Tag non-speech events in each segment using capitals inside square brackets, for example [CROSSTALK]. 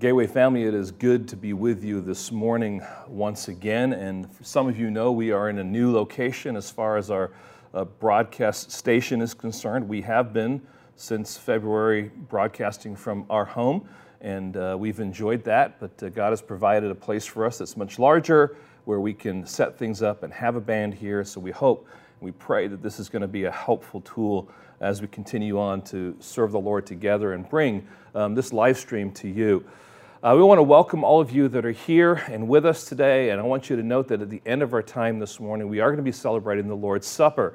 Gateway family, it is good to be with you this morning once again. And some of you know we are in a new location as far as our uh, broadcast station is concerned. We have been since February broadcasting from our home, and uh, we've enjoyed that. But uh, God has provided a place for us that's much larger where we can set things up and have a band here. So we hope, we pray that this is going to be a helpful tool as we continue on to serve the Lord together and bring um, this live stream to you. Uh, we want to welcome all of you that are here and with us today. And I want you to note that at the end of our time this morning, we are going to be celebrating the Lord's Supper.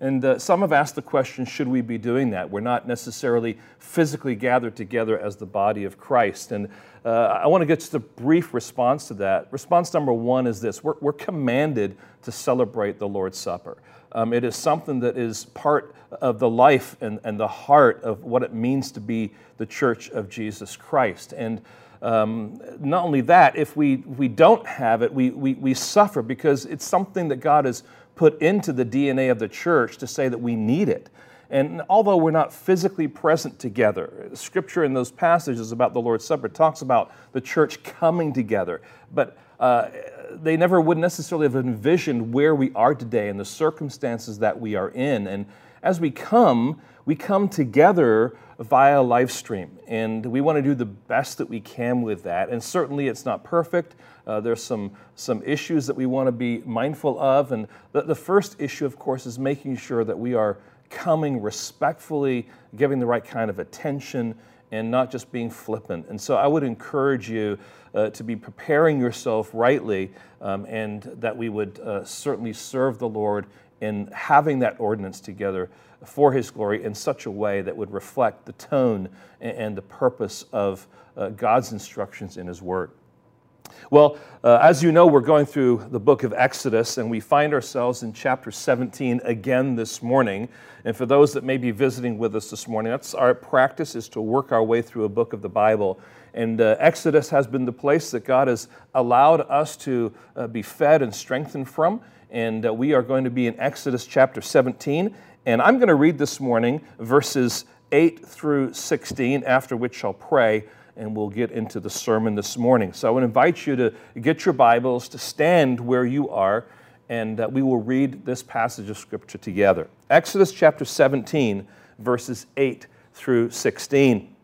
And uh, some have asked the question should we be doing that? We're not necessarily physically gathered together as the body of Christ. And uh, I want to get just a brief response to that. Response number one is this we're, we're commanded to celebrate the Lord's Supper. Um, it is something that is part of the life and, and the heart of what it means to be the church of Jesus Christ. And um, not only that, if we, we don't have it, we, we, we suffer because it's something that God has put into the DNA of the church to say that we need it. And although we're not physically present together, scripture in those passages about the Lord's Supper talks about the church coming together, but uh, they never would necessarily have envisioned where we are today and the circumstances that we are in. And as we come, we come together via live stream. And we want to do the best that we can with that. And certainly it's not perfect. Uh, there's some, some issues that we want to be mindful of. And the, the first issue, of course, is making sure that we are coming respectfully, giving the right kind of attention, and not just being flippant. And so I would encourage you uh, to be preparing yourself rightly um, and that we would uh, certainly serve the Lord in having that ordinance together for His glory in such a way that would reflect the tone and the purpose of uh, God's instructions in His Word. Well, uh, as you know, we're going through the book of Exodus, and we find ourselves in chapter 17 again this morning. And for those that may be visiting with us this morning, that's our practice is to work our way through a book of the Bible. And uh, Exodus has been the place that God has allowed us to uh, be fed and strengthened from. And uh, we are going to be in Exodus chapter 17. And I'm going to read this morning verses 8 through 16, after which I'll pray and we'll get into the sermon this morning. So I would invite you to get your Bibles, to stand where you are, and uh, we will read this passage of Scripture together. Exodus chapter 17, verses 8 through 16.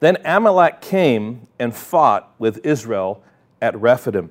Then Amalek came and fought with Israel at Rephidim.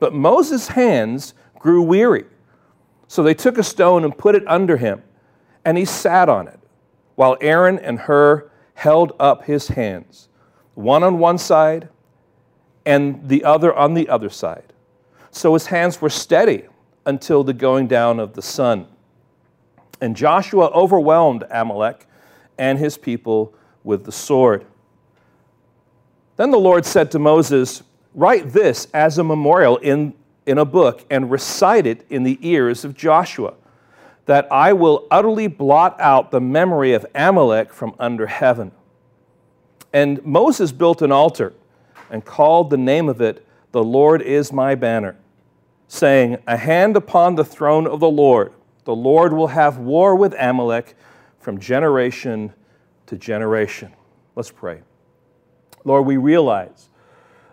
But Moses' hands grew weary. So they took a stone and put it under him, and he sat on it, while Aaron and Hur held up his hands, one on one side and the other on the other side. So his hands were steady until the going down of the sun. And Joshua overwhelmed Amalek and his people with the sword. Then the Lord said to Moses, Write this as a memorial in in a book and recite it in the ears of Joshua, that I will utterly blot out the memory of Amalek from under heaven. And Moses built an altar and called the name of it, The Lord is my banner, saying, A hand upon the throne of the Lord. The Lord will have war with Amalek from generation to generation. Let's pray. Lord, we realize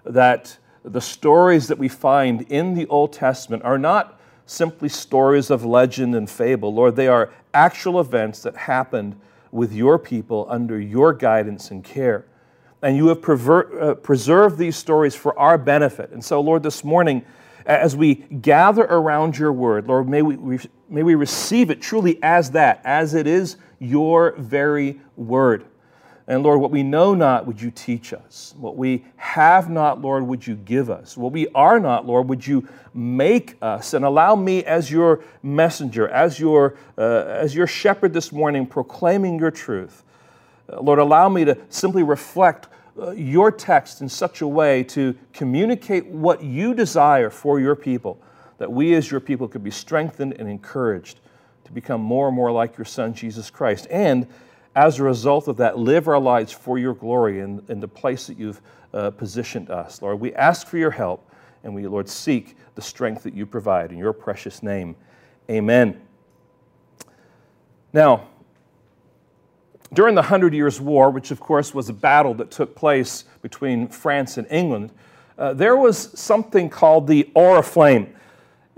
that the stories that we find in the Old Testament are not simply stories of legend and fable. Lord, they are actual events that happened with your people under your guidance and care. And you have uh, preserved these stories for our benefit. And so, Lord, this morning, as we gather around your word, Lord, may we, may we receive it truly as that, as it is your very word. And Lord, what we know not, would you teach us? What we have not, Lord, would you give us? What we are not, Lord, would you make us? And allow me as your messenger, as your, uh, as your shepherd this morning, proclaiming your truth. Uh, Lord, allow me to simply reflect uh, your text in such a way to communicate what you desire for your people, that we as your people could be strengthened and encouraged to become more and more like your Son, Jesus Christ. And as a result of that, live our lives for your glory in, in the place that you've uh, positioned us. Lord, we ask for your help, and we, Lord, seek the strength that you provide. In your precious name, amen. Now, during the Hundred Years' War, which of course was a battle that took place between France and England, uh, there was something called the Oriflamme.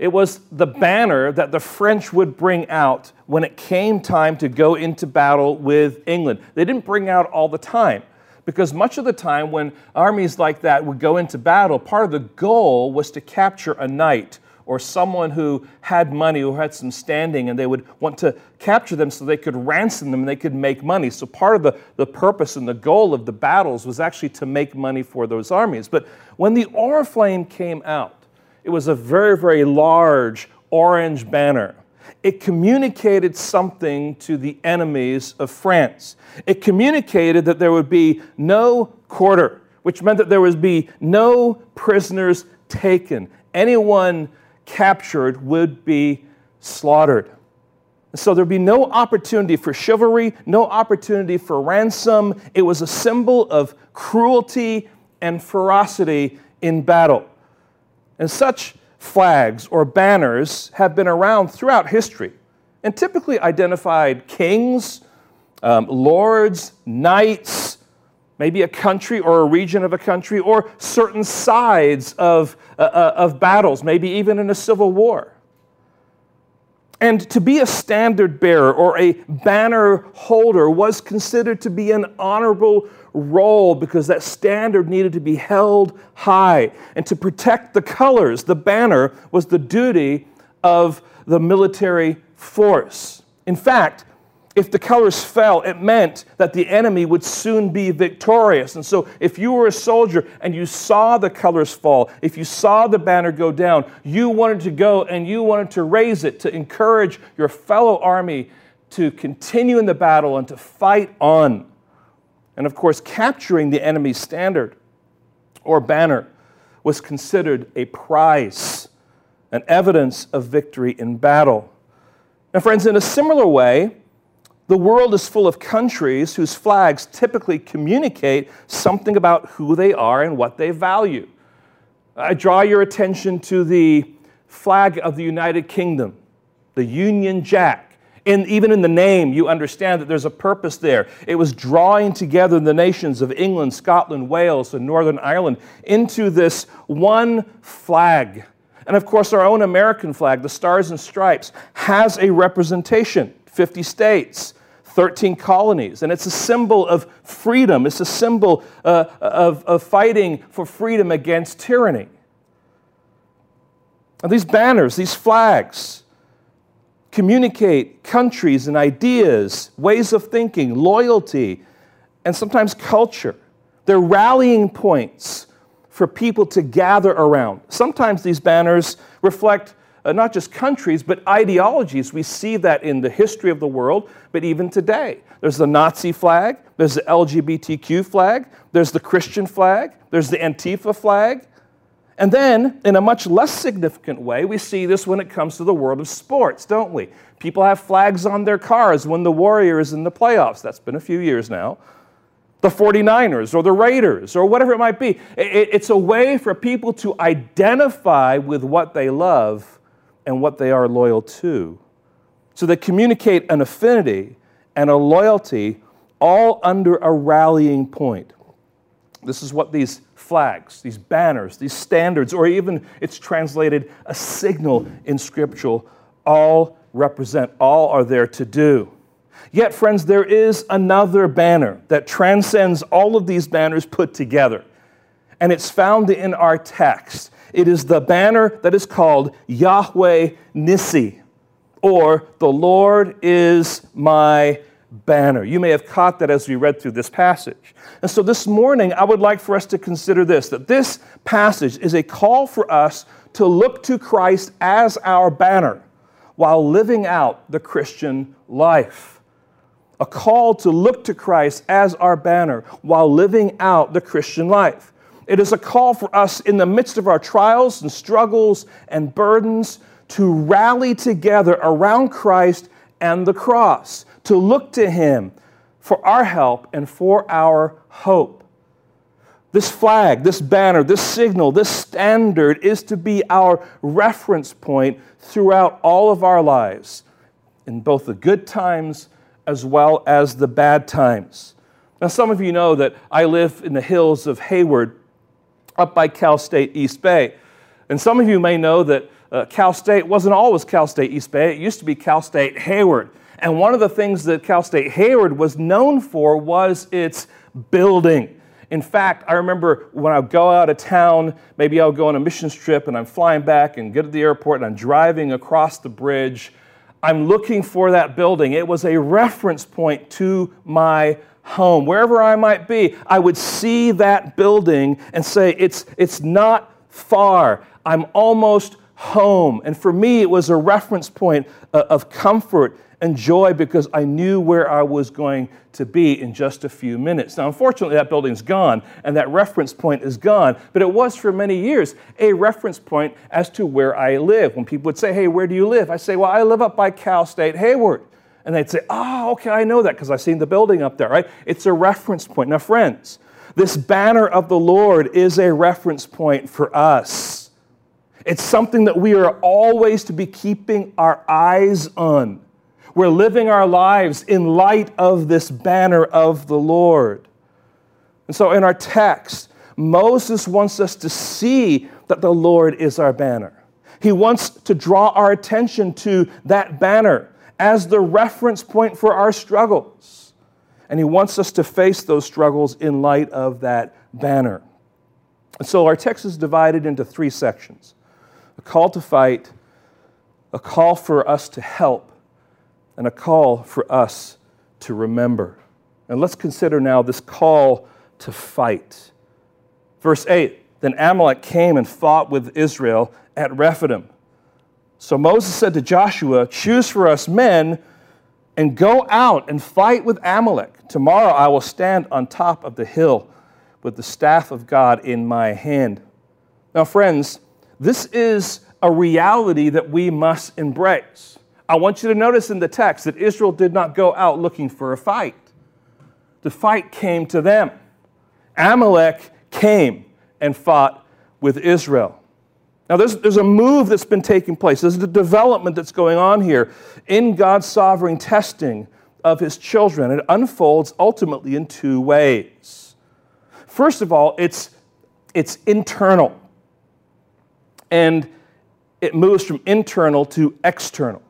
It was the banner that the French would bring out when it came time to go into battle with England. They didn't bring out all the time because much of the time when armies like that would go into battle, part of the goal was to capture a knight or someone who had money, who had some standing, and they would want to capture them so they could ransom them and they could make money. So, part of the, the purpose and the goal of the battles was actually to make money for those armies. But when the Oriflamme came out, it was a very, very large orange banner. It communicated something to the enemies of France. It communicated that there would be no quarter, which meant that there would be no prisoners taken. Anyone captured would be slaughtered. So there'd be no opportunity for chivalry, no opportunity for ransom. It was a symbol of cruelty and ferocity in battle. And such flags or banners have been around throughout history and typically identified kings, um, lords, knights, maybe a country or a region of a country, or certain sides of, uh, uh of battles, maybe even in a civil war. And to be a standard bearer or a banner holder was considered to be an honorable role because that standard needed to be held high. And to protect the colors, the banner, was the duty of the military force. In fact, if the colors fell, it meant that the enemy would soon be victorious. And so, if you were a soldier and you saw the colors fall, if you saw the banner go down, you wanted to go and you wanted to raise it to encourage your fellow army to continue in the battle and to fight on. And of course, capturing the enemy's standard or banner was considered a prize, an evidence of victory in battle. Now, friends, in a similar way, the world is full of countries whose flags typically communicate something about who they are and what they value. I draw your attention to the flag of the United Kingdom, the Union Jack. In, even in the name, you understand that there's a purpose there. It was drawing together the nations of England, Scotland, Wales, and Northern Ireland into this one flag. And of course, our own American flag, the Stars and Stripes, has a representation 50 states. 13 colonies. And it's a symbol of freedom. It's a symbol uh, of, of fighting for freedom against tyranny. And these banners, these flags, communicate countries and ideas, ways of thinking, loyalty, and sometimes culture. They're rallying points for people to gather around. Sometimes these banners reflect uh, not just countries, but ideologies. We see that in the history of the world, but even today. There's the Nazi flag, there's the LGBTQ flag, there's the Christian flag, there's the Antifa flag, and then, in a much less significant way, we see this when it comes to the world of sports, don't we? People have flags on their cars when the Warriors in the playoffs. That's been a few years now. The 49ers or the Raiders or whatever it might be. It's a way for people to identify with what they love and what they are loyal to. So they communicate an affinity and a loyalty all under a rallying point. This is what these flags, these banners, these standards, or even it's translated a signal in scriptural, all represent, all are there to do. Yet, friends, there is another banner that transcends all of these banners put together. And it's found in our text. It is the banner that is called Yahweh Nissi, or the Lord is my banner. You may have caught that as we read through this passage. And so this morning, I would like for us to consider this that this passage is a call for us to look to Christ as our banner while living out the Christian life. a call to look to Christ as our banner while living out the Christian life. It is a call for us in the midst of our trials and struggles and burdens to rally together around Christ and the cross, to look to Him for our help and for our hope. This flag, this banner, this signal, this standard is to be our reference point throughout all of our lives, in both the good times as well as the bad times. Now, some of you know that I live in the hills of Hayward, up by Cal State East Bay. And some of you may know that uh, Cal State wasn't always Cal State East Bay, it used to be Cal State Hayward. And one of the things that Cal State Hayward was known for was its building. In fact, I remember when I would go out of town, maybe I'll go on a mission trip and I'm flying back and get to the airport and I'm driving across the bridge. I'm looking for that building. It was a reference point to my home. Wherever I might be, I would see that building and say, It's, it's not far. I'm almost home. And for me, it was a reference point uh, of comfort and joy because I knew where I was going to be in just a few minutes. Now, unfortunately, that building's gone and that reference point is gone, but it was for many years a reference point as to where I live. When people would say, Hey, where do you live? I say, Well, I live up by Cal State Hayward. And they'd say, Oh, okay, I know that because I've seen the building up there, right? It's a reference point. Now, friends, this banner of the Lord is a reference point for us. It's something that we are always to be keeping our eyes on. We're living our lives in light of this banner of the Lord. And so in our text, Moses wants us to see that the Lord is our banner. He wants to draw our attention to that banner as the reference point for our struggles. And he wants us to face those struggles in light of that banner. And so our text is divided into three sections a call to fight, a call for us to help, and a call for us to remember. And let's consider now this call to fight. Verse 8 Then Amalek came and fought with Israel at Rephidim. So Moses said to Joshua, Choose for us men and go out and fight with Amalek. Tomorrow I will stand on top of the hill with the staff of God in my hand. Now, friends, this is a reality that we must embrace. I want you to notice in the text that Israel did not go out looking for a fight. The fight came to them. Amalek came and fought with Israel. Now, there's, there's a move that's been taking place. There's a development that's going on here in God's sovereign testing of his children. It unfolds ultimately in two ways. First of all, it's, it's internal, and it moves from internal to external.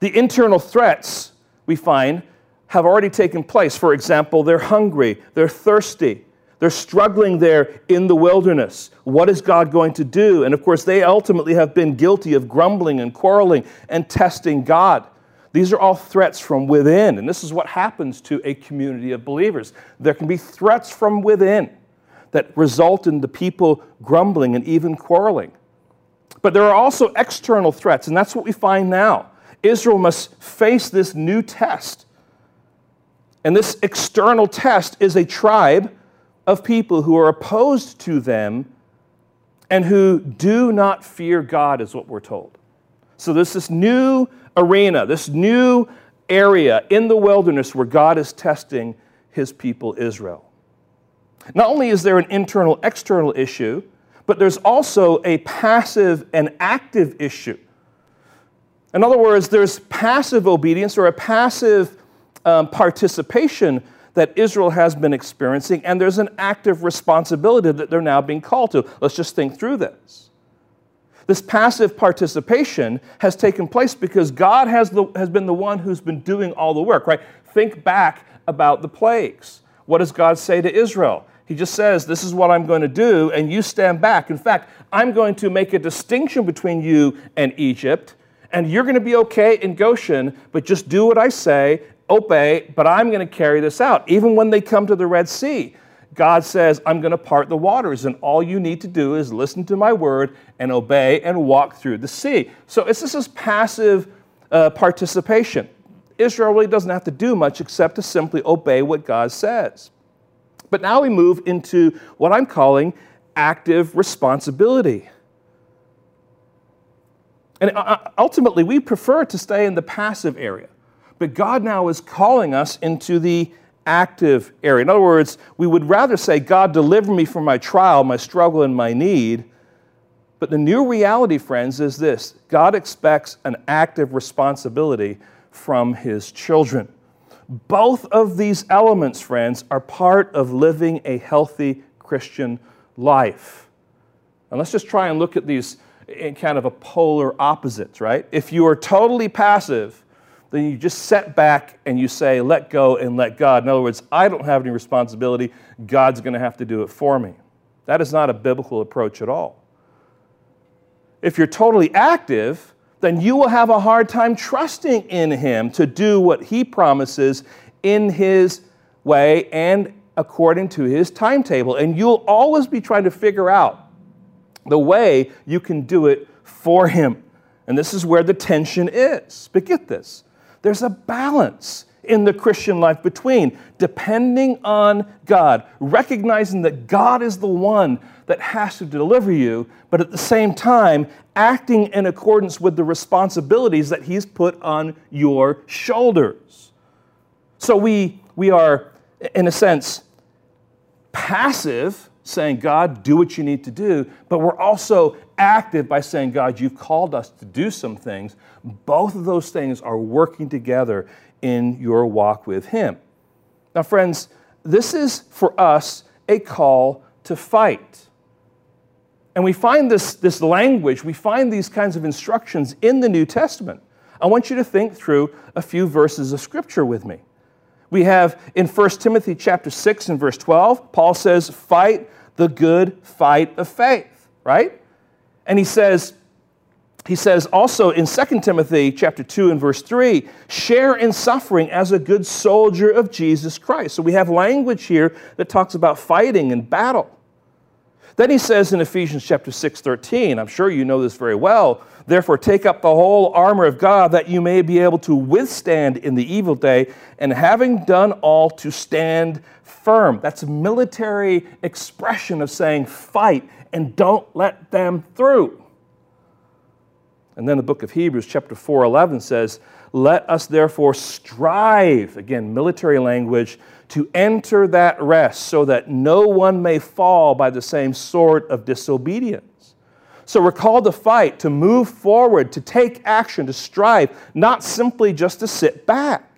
The internal threats we find have already taken place. For example, they're hungry, they're thirsty, they're struggling there in the wilderness. What is God going to do? And of course, they ultimately have been guilty of grumbling and quarreling and testing God. These are all threats from within, and this is what happens to a community of believers. There can be threats from within that result in the people grumbling and even quarreling. But there are also external threats, and that's what we find now. Israel must face this new test. And this external test is a tribe of people who are opposed to them and who do not fear God, is what we're told. So there's this new arena, this new area in the wilderness where God is testing his people, Israel. Not only is there an internal external issue, but there's also a passive and active issue. In other words, there's passive obedience or a passive um, participation that Israel has been experiencing, and there's an active responsibility that they're now being called to. Let's just think through this. This passive participation has taken place because God has, the, has been the one who's been doing all the work, right? Think back about the plagues. What does God say to Israel? He just says, This is what I'm going to do, and you stand back. In fact, I'm going to make a distinction between you and Egypt and you're going to be okay in Goshen, but just do what I say, obey, but I'm going to carry this out. Even when they come to the Red Sea, God says, I'm going to part the waters, and all you need to do is listen to my word and obey and walk through the sea. So it's just this passive uh, participation. Israel really doesn't have to do much except to simply obey what God says. But now we move into what I'm calling active responsibility. And uh, uh, ultimately, we prefer to stay in the passive area. But God now is calling us into the active area. In other words, we would rather say, God, deliver me from my trial, my struggle, and my need. But the new reality, friends, is this God expects an active responsibility from his children. Both of these elements, friends, are part of living a healthy Christian life. And let's just try and look at these in kind of a polar opposites, right? If you are totally passive, then you just set back and you say, let go and let God. In other words, I don't have any responsibility. God's going to have to do it for me. That is not a biblical approach at all. If you're totally active, then you will have a hard time trusting in Him to do what He promises in His way and according to His timetable. And you'll always be trying to figure out the way you can do it for Him. And this is where the tension is. But get this there's a balance in the Christian life between depending on God, recognizing that God is the one that has to deliver you, but at the same time, acting in accordance with the responsibilities that He's put on your shoulders. So we, we are, in a sense, passive saying, God, do what you need to do, but we're also active by saying, God, you've called us to do some things. Both of those things are working together in your walk with Him. Now, friends, this is for us a call to fight. And we find this, this language, we find these kinds of instructions in the New Testament. I want you to think through a few verses of Scripture with me. We have in 1 Timothy chapter 6 and verse 12, Paul says, fight the good fight of faith, right? And he says, he says also in 2 Timothy chapter 2 and verse 3, share in suffering as a good soldier of Jesus Christ. So we have language here that talks about fighting and battle. Then he says in Ephesians chapter 6, 13, I'm sure you know this very well, therefore take up the whole armor of God that you may be able to withstand in the evil day, and having done all to stand firm. That's a military expression of saying fight and don't let them through. And then the book of Hebrews, chapter 4, 11 says, Let us therefore strive, again, military language, to enter that rest so that no one may fall by the same sort of disobedience. So we're called to fight, to move forward, to take action, to strive, not simply just to sit back.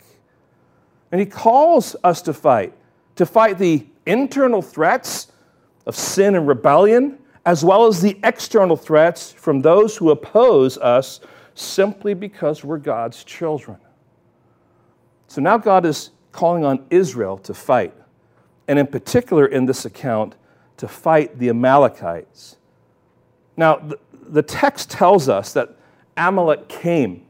And he calls us to fight to fight the internal threats of sin and rebellion, as well as the external threats from those who oppose us simply because we're God's children. So now God is calling on Israel to fight, and in particular in this account, to fight the Amalekites. Now, the, text tells us that Amalek came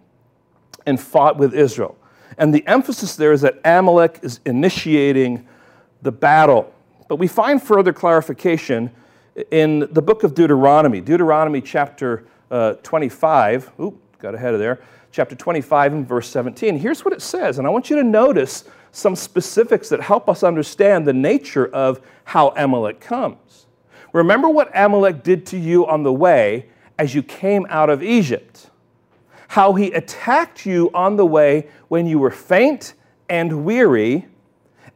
and fought with Israel. And the emphasis there is that Amalek is initiating the battle. But we find further clarification in the book of Deuteronomy, Deuteronomy chapter uh, 25. Oop, got ahead of there. Chapter 25 and verse 17. Here's what it says, and I want you to notice some specifics that help us understand the nature of how Amalek comes. Remember what Amalek did to you on the way as you came out of Egypt. How he attacked you on the way when you were faint and weary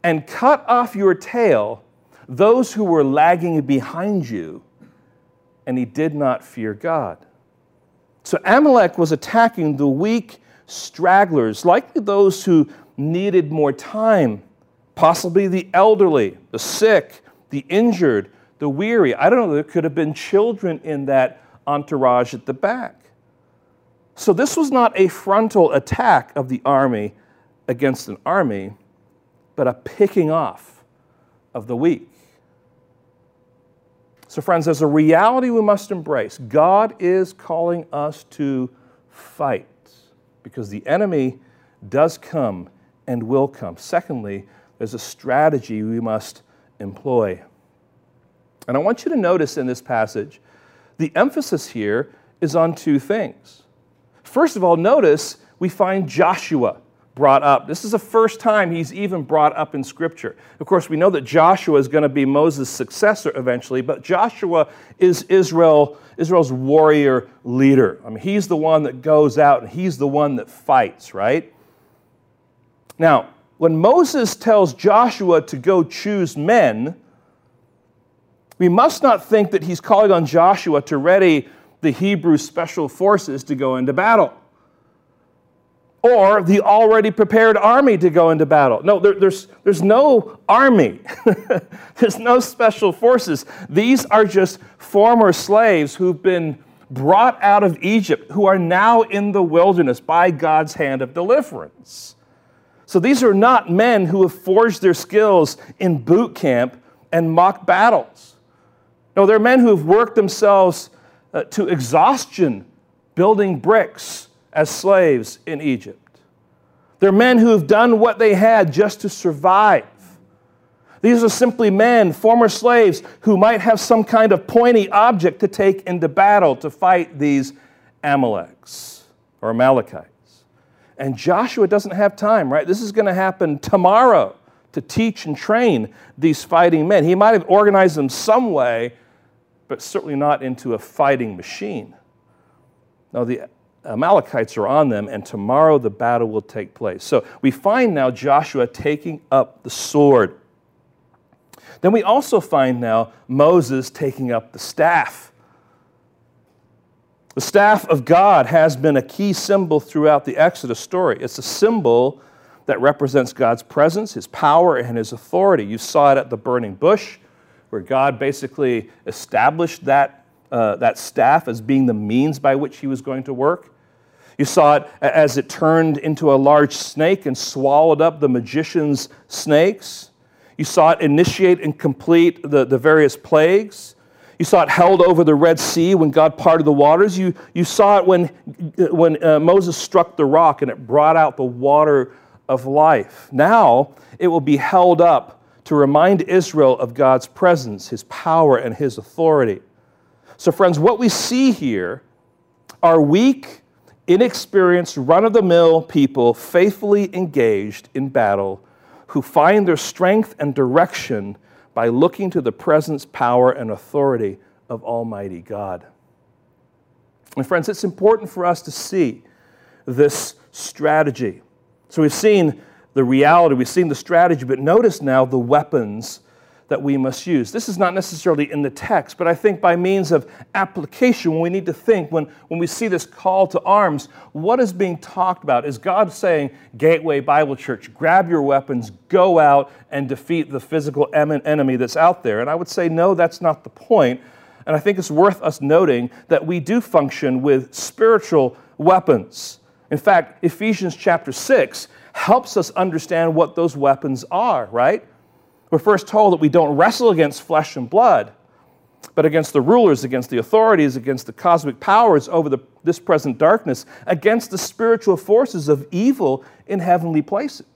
and cut off your tail those who were lagging behind you, and he did not fear God. So Amalek was attacking the weak stragglers, likely those who needed more time, possibly the elderly, the sick, the injured, the weary. I don't know, there could have been children in that entourage at the back. So this was not a frontal attack of the army against an army but a picking off of the weak. So, friends, there's a reality we must embrace. God is calling us to fight because the enemy does come and will come. Secondly, there's a strategy we must employ. And I want you to notice in this passage, the emphasis here is on two things. First of all, notice we find Joshua brought up. This is the first time he's even brought up in Scripture. Of course, we know that Joshua is going to be Moses' successor eventually, but Joshua is Israel, Israel's warrior leader. I mean, he's the one that goes out and he's the one that fights, right? Now, when Moses tells Joshua to go choose men, we must not think that he's calling on Joshua to ready the Hebrew special forces to go into battle or the already prepared army to go into battle. No, there, there's, there's no army, [LAUGHS] there's no special forces. These are just former slaves who've been brought out of Egypt, who are now in the wilderness by God's hand of deliverance. So these are not men who have forged their skills in boot camp and mock battles. No, they're men who have worked themselves uh, to exhaustion building bricks as slaves in Egypt. They're men who have done what they had just to survive. These are simply men, former slaves, who might have some kind of pointy object to take into battle to fight these Amaleks or Amalekites. And Joshua doesn't have time, right? This is going to happen tomorrow to teach and train these fighting men. He might have organized them some way, but certainly not into a fighting machine. Now, the Amalekites are on them, and tomorrow the battle will take place. So we find now Joshua taking up the sword. Then we also find now Moses taking up the staff. The staff of God has been a key symbol throughout the Exodus story. It's a symbol that represents God's presence, his power, and his authority. You saw it at the burning bush, where God basically established that, uh, that staff as being the means by which he was going to work. You saw it as it turned into a large snake and swallowed up the magician's snakes. You saw it initiate and complete the, the various plagues. You saw it held over the Red Sea when God parted the waters. You, you saw it when, when uh, Moses struck the rock and it brought out the water of life. Now it will be held up to remind Israel of God's presence, his power, and his authority. So, friends, what we see here are weak, inexperienced, run of the mill people faithfully engaged in battle who find their strength and direction by looking to the presence, power, and authority of Almighty God. And, friends, it's important for us to see this strategy. So, we've seen the reality, we've seen the strategy, but notice now the weapons that we must use. This is not necessarily in the text, but I think by means of application, when we need to think, when, when we see this call to arms, what is being talked about? Is God saying, Gateway Bible Church, grab your weapons, go out and defeat the physical enemy that's out there? And I would say, no, that's not the point. And I think it's worth us noting that we do function with spiritual weapons. In fact, Ephesians chapter 6 helps us understand what those weapons are, right? We're first told that we don't wrestle against flesh and blood, but against the rulers, against the authorities, against the cosmic powers over the, this present darkness, against the spiritual forces of evil in heavenly places.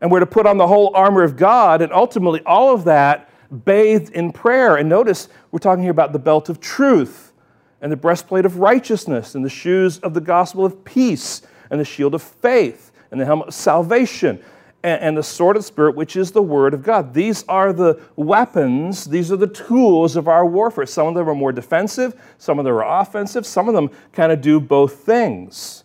And we're to put on the whole armor of God, and ultimately all of that bathed in prayer. And notice we're talking here about the belt of truth, and the breastplate of righteousness, and the shoes of the gospel of peace, and the shield of faith, and the helmet of salvation and the sword of Spirit, which is the Word of God. These are the weapons, these are the tools of our warfare. Some of them are more defensive, some of them are offensive, some of them kind of do both things.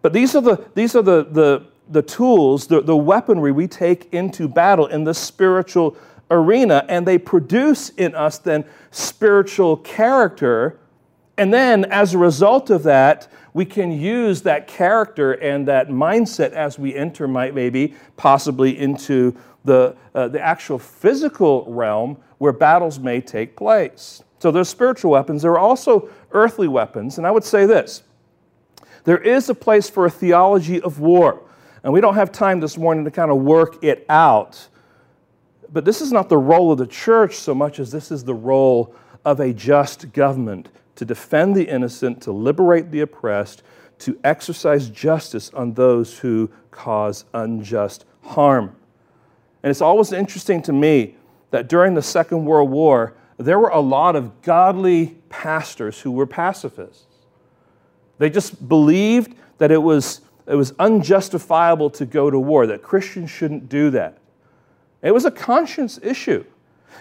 But these are the, these are the, the, the tools, the, the weaponry we take into battle in the spiritual arena, and they produce in us then spiritual character. And then, as a result of that, we can use that character and that mindset as we enter, might maybe possibly into the, uh, the actual physical realm where battles may take place. So there's spiritual weapons. There are also earthly weapons. And I would say this there is a place for a theology of war. And we don't have time this morning to kind of work it out. But this is not the role of the church so much as this is the role of a just government to defend the innocent, to liberate the oppressed, to exercise justice on those who cause unjust harm. And it's always interesting to me that during the Second World War, there were a lot of godly pastors who were pacifists. They just believed that it was it was unjustifiable to go to war, that Christians shouldn't do that. It was a conscience issue.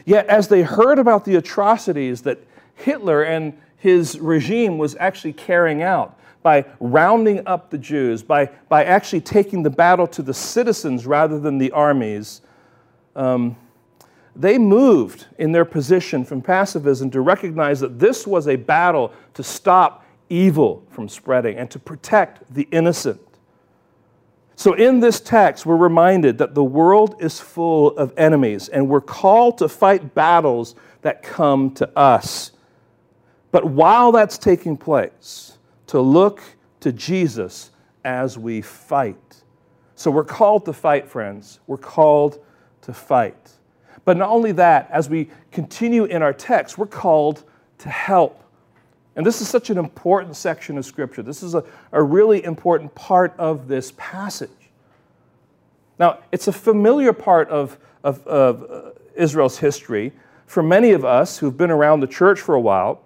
Yet, as they heard about the atrocities that Hitler and his regime was actually carrying out by rounding up the Jews, by, by actually taking the battle to the citizens rather than the armies, um, they moved in their position from pacifism to recognize that this was a battle to stop evil from spreading and to protect the innocent. So, in this text, we're reminded that the world is full of enemies, and we're called to fight battles that come to us. But while that's taking place, to look to Jesus as we fight. So, we're called to fight, friends. We're called to fight. But not only that, as we continue in our text, we're called to help. And this is such an important section of Scripture. This is a, a really important part of this passage. Now, it's a familiar part of, of, of uh, Israel's history for many of us who've been around the church for a while,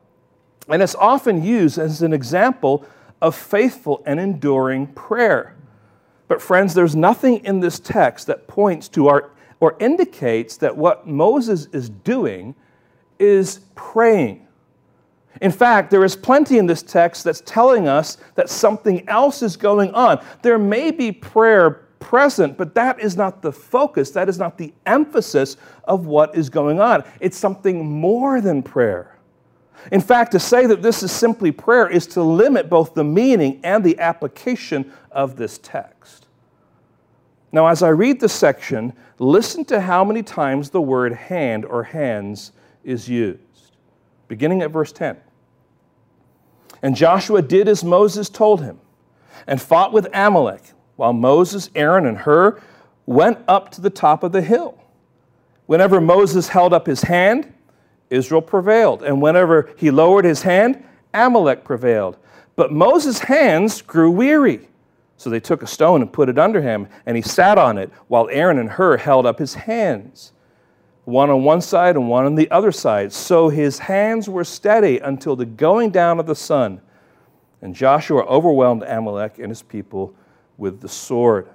and it's often used as an example of faithful and enduring prayer. But, friends, there's nothing in this text that points to our, or indicates that what Moses is doing is praying. In fact, there is plenty in this text that's telling us that something else is going on. There may be prayer present, but that is not the focus, that is not the emphasis of what is going on. It's something more than prayer. In fact, to say that this is simply prayer is to limit both the meaning and the application of this text. Now, as I read this section, listen to how many times the word hand or hands is used. Beginning at verse 10. And Joshua did as Moses told him and fought with Amalek, while Moses, Aaron, and Hur went up to the top of the hill. Whenever Moses held up his hand, Israel prevailed. And whenever he lowered his hand, Amalek prevailed. But Moses' hands grew weary. So they took a stone and put it under him, and he sat on it, while Aaron and Hur held up his hands, one on one side and one on the other side. So his hands were steady until the going down of the sun. And Joshua overwhelmed Amalek and his people with the sword.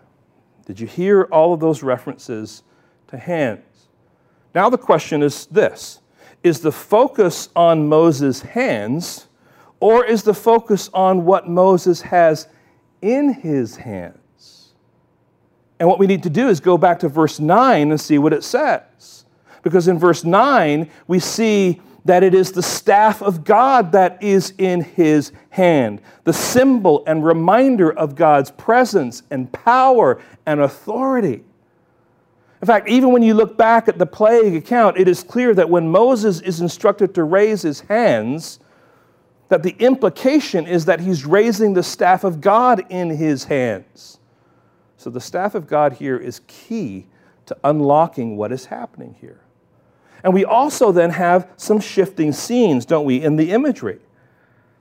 Did you hear all of those references to hands? Now the question is this Is the focus on Moses' hands, or is the focus on what Moses has in his hands. And what we need to do is go back to verse 9 and see what it says. Because in verse 9, we see that it is the staff of God that is in his hand, the symbol and reminder of God's presence and power and authority. In fact, even when you look back at the plague account, it is clear that when Moses is instructed to raise his hands, that the implication is that he's raising the staff of God in his hands. So the staff of God here is key to unlocking what is happening here. And we also then have some shifting scenes, don't we, in the imagery.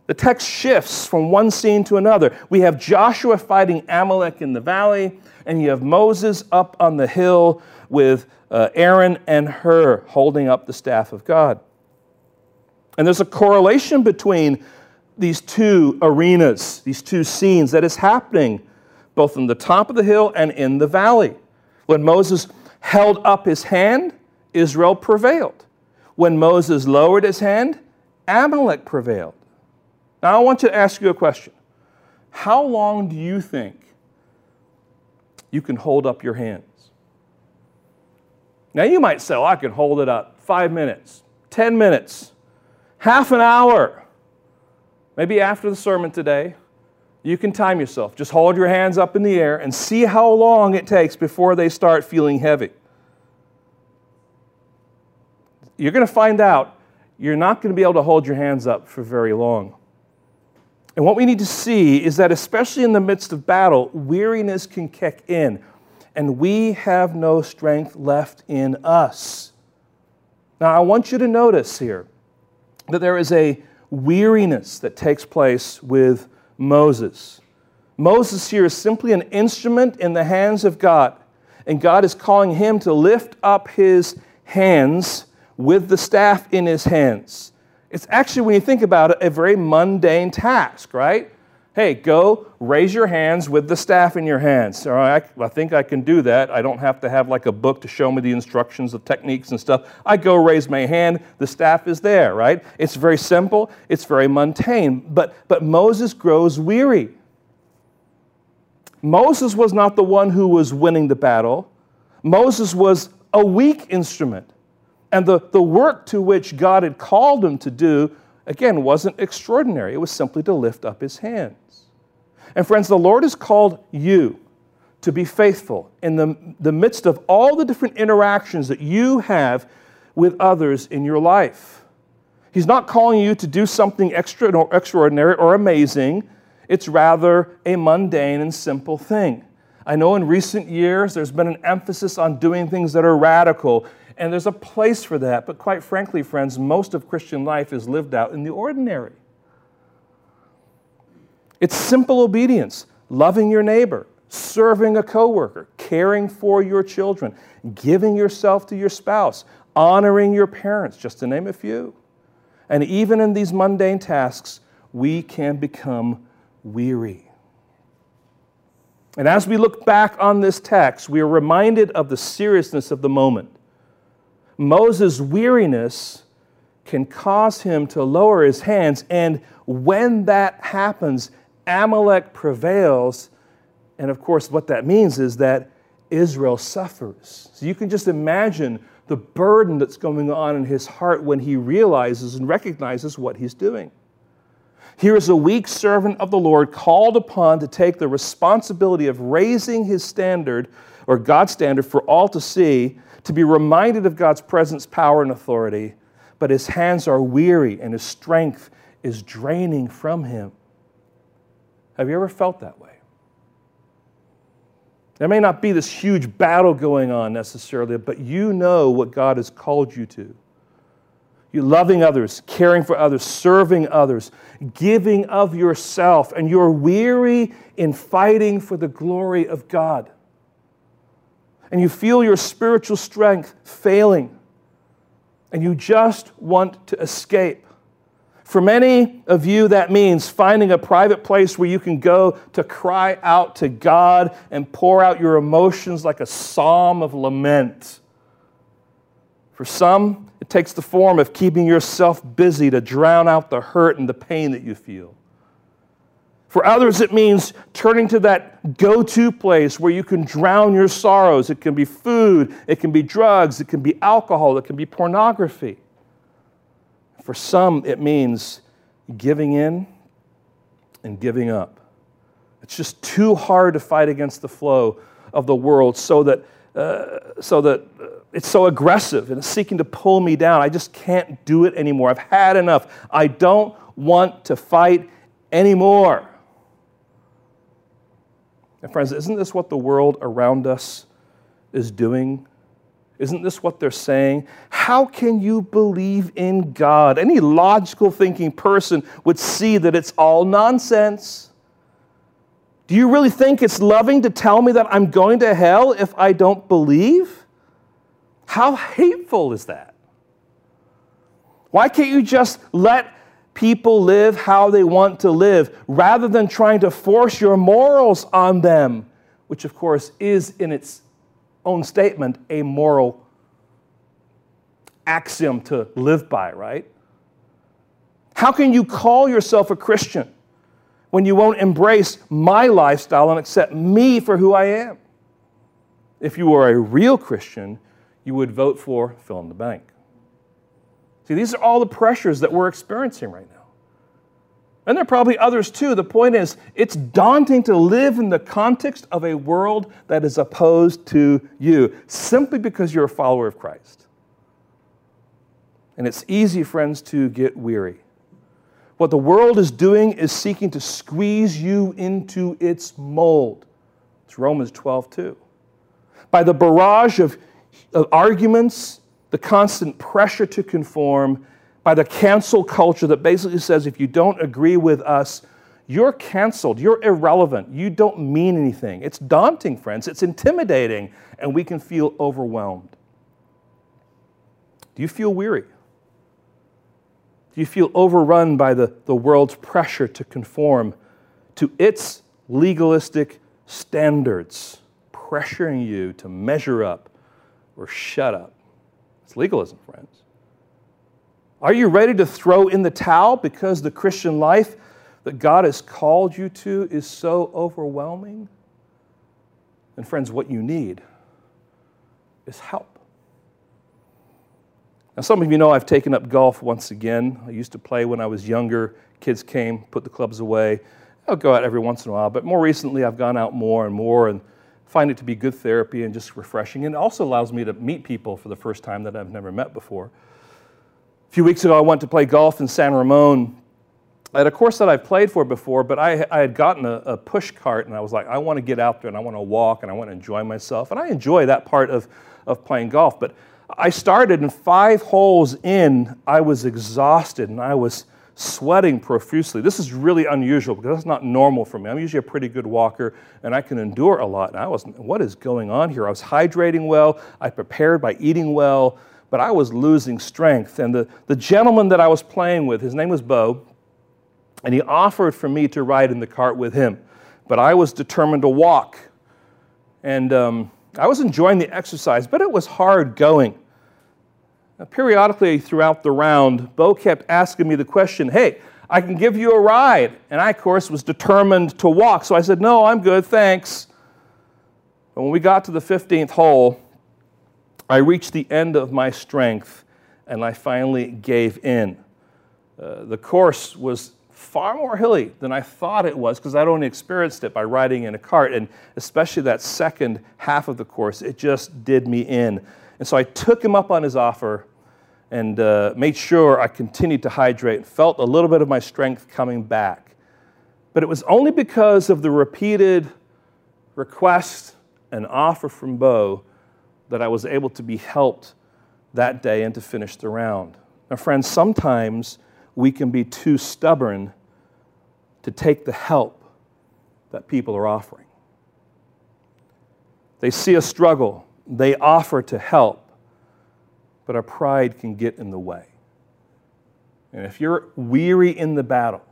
The text shifts from one scene to another. We have Joshua fighting Amalek in the valley, and you have Moses up on the hill with uh, Aaron and Hur holding up the staff of God. And there's a correlation between these two arenas, these two scenes that is happening both on the top of the hill and in the valley. When Moses held up his hand, Israel prevailed. When Moses lowered his hand, Amalek prevailed. Now, I want to ask you a question. How long do you think you can hold up your hands? Now, you might say, well, I can hold it up five minutes, 10 minutes half an hour. Maybe after the sermon today, you can time yourself. Just hold your hands up in the air and see how long it takes before they start feeling heavy. You're going to find out you're not going to be able to hold your hands up for very long. And what we need to see is that, especially in the midst of battle, weariness can kick in, and we have no strength left in us. Now, I want you to notice here that there is a weariness that takes place with Moses. Moses here is simply an instrument in the hands of God, and God is calling him to lift up his hands with the staff in his hands. It's actually, when you think about it, a very mundane task, right? hey, go raise your hands with the staff in your hands. All right, I, think I can do that. I don't have to have like a book to show me the instructions of techniques and stuff. I go raise my hand, the staff is there, right? It's very simple, it's very mundane. But, but Moses grows weary. Moses was not the one who was winning the battle, Moses was a weak instrument. And the, the work to which God had called him to do, again, wasn't extraordinary. It was simply to lift up his hands. And friends, the Lord has called you to be faithful in the, the midst of all the different interactions that you have with others in your life. He's not calling you to do something extra, extraordinary or amazing. It's rather a mundane and simple thing. I know in recent years there's been an emphasis on doing things that are radical, and there's a place for that. But quite frankly, friends, most of Christian life is lived out in the ordinary. It's simple obedience, loving your neighbor, serving a coworker, caring for your children, giving yourself to your spouse, honoring your parents, just to name a few. And even in these mundane tasks, we can become weary. And as we look back on this text, we are reminded of the seriousness of the moment. Moses' weariness can cause him to lower his hands, and when that happens, Amalek prevails. And of course, what that means is that Israel suffers. So you can just imagine the burden that's going on in his heart when he realizes and recognizes what he's doing. Here is a weak servant of the Lord called upon to take the responsibility of raising his standard or God's standard for all to see, to be reminded of God's presence, power, and authority. But his hands are weary and his strength is draining from him. Have you ever felt that way? There may not be this huge battle going on necessarily, but you know what God has called you to. You're loving others, caring for others, serving others, giving of yourself, and you're weary in fighting for the glory of God. And you feel your spiritual strength failing, and you just want to escape. For many of you, that means finding a private place where you can go to cry out to God and pour out your emotions like a psalm of lament. For some, it takes the form of keeping yourself busy to drown out the hurt and the pain that you feel. For others, it means turning to that go to place where you can drown your sorrows. It can be food, it can be drugs, it can be alcohol, it can be pornography. For some, it means giving in and giving up. It's just too hard to fight against the flow of the world so that, uh, so that uh, it's so aggressive and it's seeking to pull me down. I just can't do it anymore. I've had enough. I don't want to fight anymore. And, friends, isn't this what the world around us is doing isn't this what they're saying? How can you believe in God? Any logical thinking person would see that it's all nonsense. Do you really think it's loving to tell me that I'm going to hell if I don't believe? How hateful is that? Why can't you just let people live how they want to live rather than trying to force your morals on them, which, of course, is in its own statement a moral axiom to live by, right? How can you call yourself a Christian when you won't embrace my lifestyle and accept me for who I am? If you were a real Christian, you would vote for fill in the bank. See, these are all the pressures that we're experiencing right now. And there are probably others too. The point is, it's daunting to live in the context of a world that is opposed to you simply because you're a follower of Christ. And it's easy, friends, to get weary. What the world is doing is seeking to squeeze you into its mold. It's Romans 12, 2. By the barrage of, of arguments, the constant pressure to conform, by the cancel culture that basically says if you don't agree with us, you're canceled, you're irrelevant, you don't mean anything. It's daunting, friends, it's intimidating, and we can feel overwhelmed. Do you feel weary? Do you feel overrun by the, the world's pressure to conform to its legalistic standards, pressuring you to measure up or shut up. It's legalism, friends. Are you ready to throw in the towel because the Christian life that God has called you to is so overwhelming? And, friends, what you need is help. Now, some of you know I've taken up golf once again. I used to play when I was younger. Kids came, put the clubs away. I'll go out every once in a while, but more recently I've gone out more and more and find it to be good therapy and just refreshing. And it also allows me to meet people for the first time that I've never met before. A few weeks ago, I went to play golf in San Ramon at a course that I've played for before, but I, I had gotten a, a, push cart and I was like, I want to get out there and I want to walk and I want to enjoy myself. And I enjoy that part of, of playing golf. But I started and five holes in, I was exhausted and I was sweating profusely. This is really unusual because that's not normal for me. I'm usually a pretty good walker and I can endure a lot. And I was, what is going on here? I was hydrating well, I prepared by eating well, but I was losing strength. And the, the gentleman that I was playing with, his name was Bo, and he offered for me to ride in the cart with him. But I was determined to walk. And um, I was enjoying the exercise, but it was hard going. Periodically throughout the round, Bo kept asking me the question, Hey, I can give you a ride. And I, of course, was determined to walk. So I said, No, I'm good, thanks. But when we got to the 15th hole, I reached the end of my strength and I finally gave in. Uh, the course was far more hilly than I thought it was because I'd only experienced it by riding in a cart. And especially that second half of the course, it just did me in. And so I took him up on his offer and uh, made sure I continued to hydrate and felt a little bit of my strength coming back. But it was only because of the repeated request and offer from Bo that I was able to be helped that day and to finish the round. Now, friends, sometimes we can be too stubborn to take the help that people are offering. They see a struggle, they offer to help, but our pride can get in the way. And if you're weary in the battle,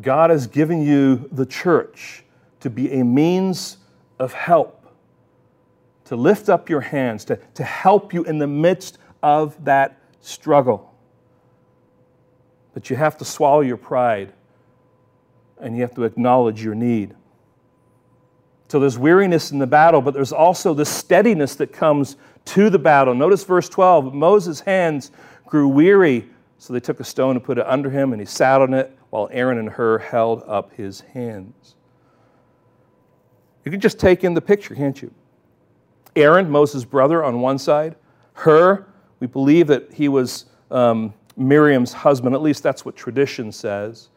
God has given you the church to be a means of help, to lift up your hands, to, to help you in the midst of that struggle. But you have to swallow your pride and you have to acknowledge your need. So there's weariness in the battle, but there's also the steadiness that comes to the battle. Notice verse 12 Moses' hands grew weary, so they took a stone and put it under him, and he sat on it while Aaron and Hur held up his hands. You can just take in the picture, can't you? Aaron, Moses' brother, on one side. Hur, we believe that he was um, Miriam's husband, at least that's what tradition says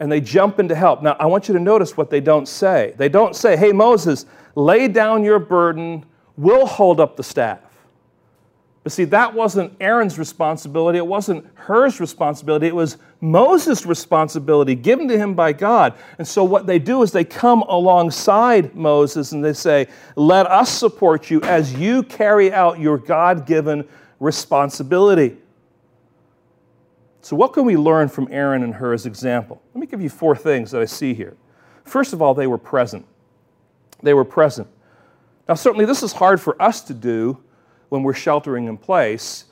and they jump into help. Now, I want you to notice what they don't say. They don't say, Hey, Moses, lay down your burden, we'll hold up the staff. But see, that wasn't Aaron's responsibility. It wasn't Hur's responsibility. It was Moses' responsibility given to him by God. And so, what they do is they come alongside Moses and they say, Let us support you as you carry out your God given responsibility. So, what can we learn from Aaron and Hur's example? Let me give you four things that I see here. First of all, they were present. They were present. Now, certainly, this is hard for us to do when we're sheltering in place.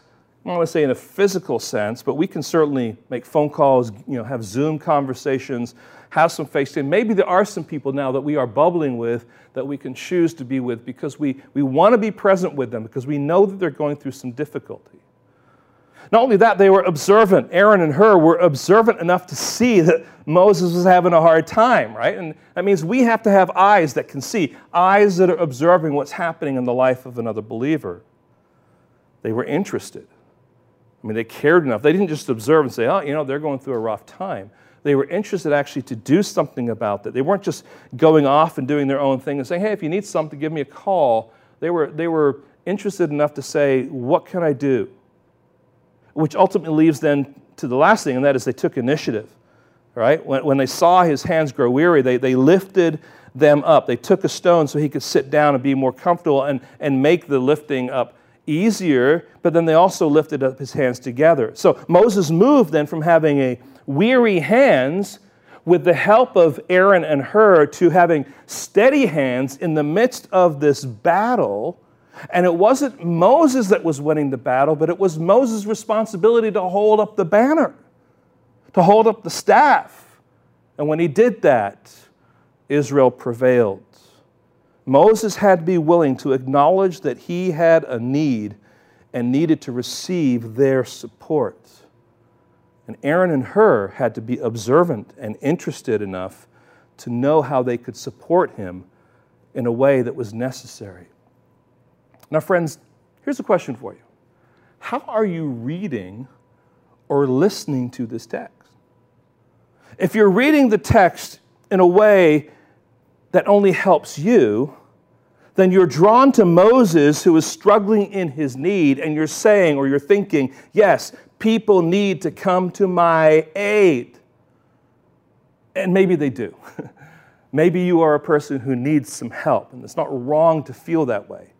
I don't want to say in a physical sense, but we can certainly make phone calls, you know, have Zoom conversations, have some face time. Maybe there are some people now that we are bubbling with that we can choose to be with because we, we want to be present with them because we know that they're going through some difficulty. Not only that, they were observant. Aaron and Hur were observant enough to see that Moses was having a hard time, right? And that means we have to have eyes that can see, eyes that are observing what's happening in the life of another believer. They were interested. I mean, they cared enough. They didn't just observe and say, oh, you know, they're going through a rough time. They were interested actually to do something about that. They weren't just going off and doing their own thing and saying, hey, if you need something, give me a call. They were, they were interested enough to say, what can I do? Which ultimately leads then to the last thing, and that is they took initiative. Right? When, when they saw his hands grow weary, they, they lifted them up. They took a stone so he could sit down and be more comfortable and, and make the lifting up easier, but then they also lifted up his hands together. So Moses moved then from having a weary hands with the help of Aaron and Hur, to having steady hands in the midst of this battle. And it wasn't Moses that was winning the battle, but it was Moses' responsibility to hold up the banner, to hold up the staff. And when he did that, Israel prevailed. Moses had to be willing to acknowledge that he had a need and needed to receive their support. And Aaron and Hur had to be observant and interested enough to know how they could support him in a way that was necessary. Now, friends, here's a question for you How are you reading or listening to this text? If you're reading the text in a way that only helps you, then you're drawn to Moses who is struggling in his need, and you're saying or you're thinking, yes, people need to come to my aid. And maybe they do. [LAUGHS] maybe you are a person who needs some help, and it's not wrong to feel that way.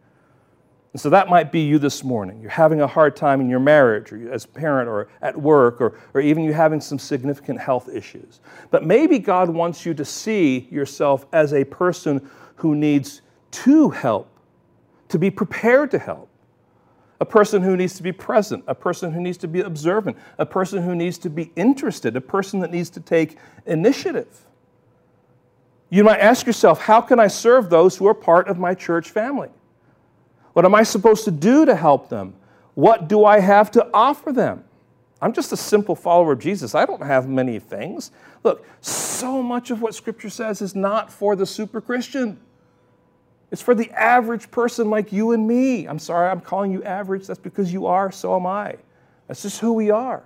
And so that might be you this morning. You're having a hard time in your marriage, or as a parent, or at work, or, or even you're having some significant health issues. But maybe God wants you to see yourself as a person who needs to help, to be prepared to help a person who needs to be present, a person who needs to be observant, a person who needs to be interested, a person that needs to take initiative. You might ask yourself, how can I serve those who are part of my church family? What am I supposed to do to help them? What do I have to offer them? I'm just a simple follower of Jesus. I don't have many things. Look, so much of what Scripture says is not for the super Christian. It's for the average person like you and me. I'm sorry, I'm calling you average. That's because you are, so am I. That's just who we are.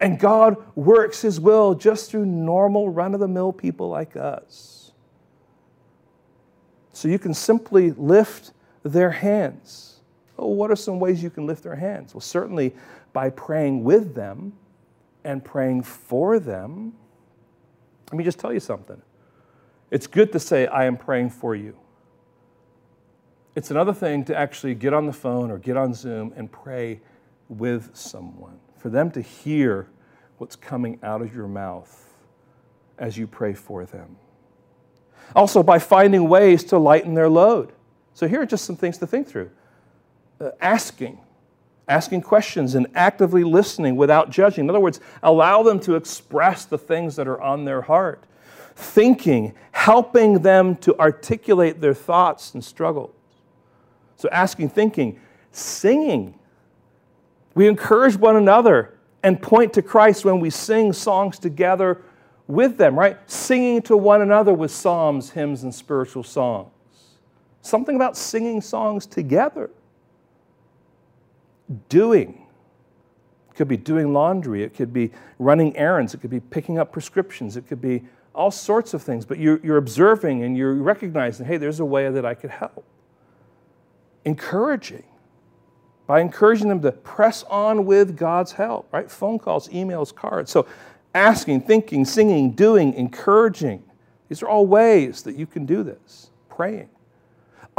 And God works His will just through normal, run of the mill people like us. So you can simply lift their hands. Oh, what are some ways you can lift their hands? Well, certainly by praying with them and praying for them. Let me just tell you something. It's good to say, I am praying for you. It's another thing to actually get on the phone or get on Zoom and pray with someone, for them to hear what's coming out of your mouth as you pray for them. Also, by finding ways to lighten their load. So, here are just some things to think through uh, asking, asking questions, and actively listening without judging. In other words, allow them to express the things that are on their heart. Thinking, helping them to articulate their thoughts and struggles so asking, thinking, singing. We encourage one another and point to Christ when we sing songs together with them, right? Singing to one another with psalms, hymns, and spiritual songs. Something about singing songs together. Doing. It could be doing laundry, it could be running errands, it could be picking up prescriptions, it could be all sorts of things. But you're, you're observing and you're recognizing, hey, there's a way that I could help encouraging by encouraging them to press on with God's help, right? Phone calls, emails, cards. So asking, thinking, singing, doing, encouraging. These are all ways that you can do this. Praying.